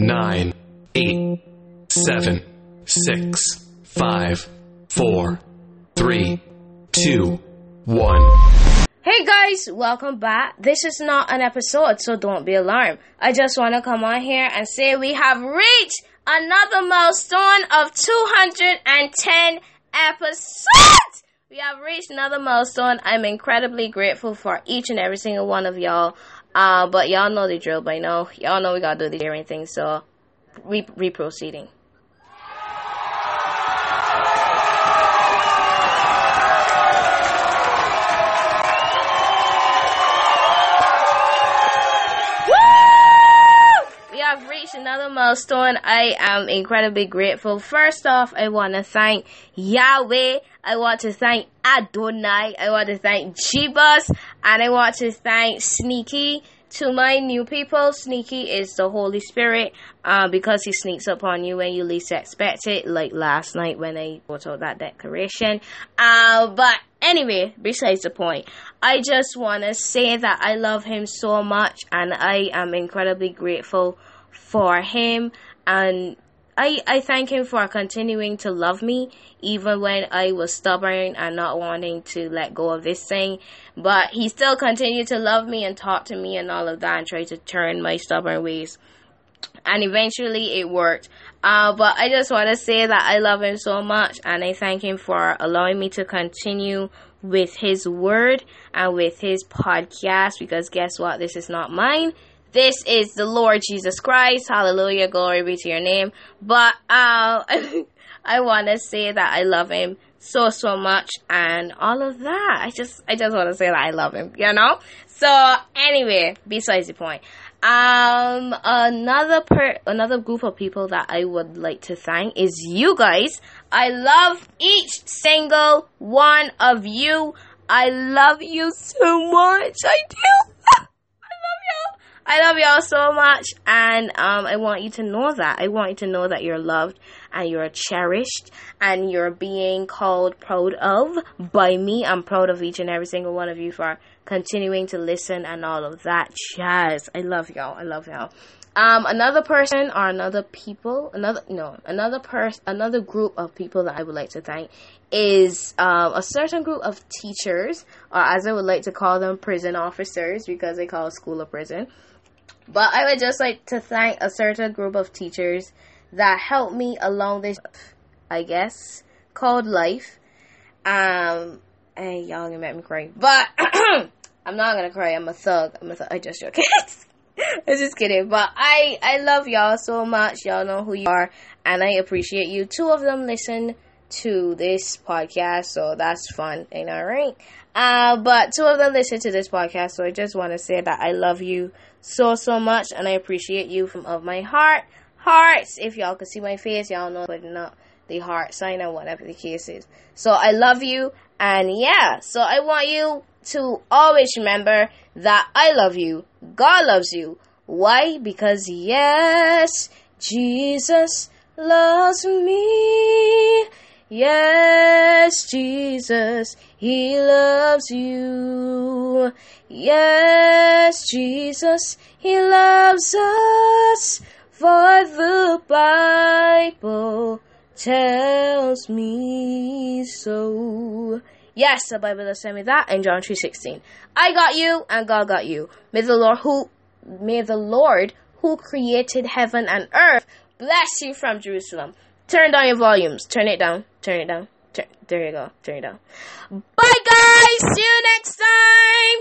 nine, eight, seven, six, five, four, three, two, one. Hey guys, welcome back. This is not an episode, so don't be alarmed. I just want to come on here and say we have reached another milestone of 210 episodes. We have reached another milestone. I'm incredibly grateful for each and every single one of y'all. Uh, but y'all know the drill by now. Y'all know we gotta do the sharing thing, so re, re proceeding. Another milestone. I am incredibly grateful. First off, I want to thank Yahweh. I want to thank Adonai. I want to thank Jebus. And I want to thank Sneaky. To my new people, Sneaky is the Holy Spirit uh, because he sneaks up on you when you least expect it, like last night when I wrote out that declaration. Uh, but anyway, besides the point, I just want to say that I love him so much and I am incredibly grateful for him and I, I thank him for continuing to love me even when I was stubborn and not wanting to let go of this thing. But he still continued to love me and talk to me and all of that and try to turn my stubborn ways. And eventually it worked. Uh, but I just want to say that I love him so much and I thank him for allowing me to continue with his word and with his podcast because guess what? This is not mine. This is the Lord Jesus Christ. Hallelujah. Glory be to your name. But uh, I want to say that I love him so so much and all of that. I just I just want to say that I love him, you know? So anyway, besides the point. Um another per another group of people that I would like to thank is you guys. I love each single one of you. I love you so much. I do. I love y'all so much, and um, I want you to know that. I want you to know that you're loved and you're cherished and you're being called proud of by me. I'm proud of each and every single one of you for continuing to listen and all of that jazz. I love y'all. I love y'all. Um, another person or another people, another no, another person, another group of people that I would like to thank is um, a certain group of teachers, or as I would like to call them, prison officers, because they call school a prison. But I would just like to thank a certain group of teachers that helped me along this, I guess, called life. Um, hey, y'all gonna make me cry, but I'm not gonna cry. I'm a thug. I'm a thug. I just joking. I'm just kidding. But I, I love y'all so much. Y'all know who you are, and I appreciate you. Two of them listen to this podcast, so that's fun. Ain't that right? Uh, but two of them listen to this podcast, so I just want to say that I love you so so much, and I appreciate you from of my heart. Hearts, if y'all can see my face, y'all know putting up the heart sign or whatever the case is. So I love you, and yeah, so I want you to always remember that I love you. God loves you. Why? Because yes, Jesus loves me. Yes, Jesus, He loves you. Yes, Jesus, He loves us. For the Bible tells me so. Yes, the Bible does tell me that in John 3.16. I got you and God got you. May the Lord who may the Lord who created heaven and earth bless you from Jerusalem. Turn down your volumes. Turn it down. Turn it down. Turn, there you go. Turn it down. Bye guys! See you next time!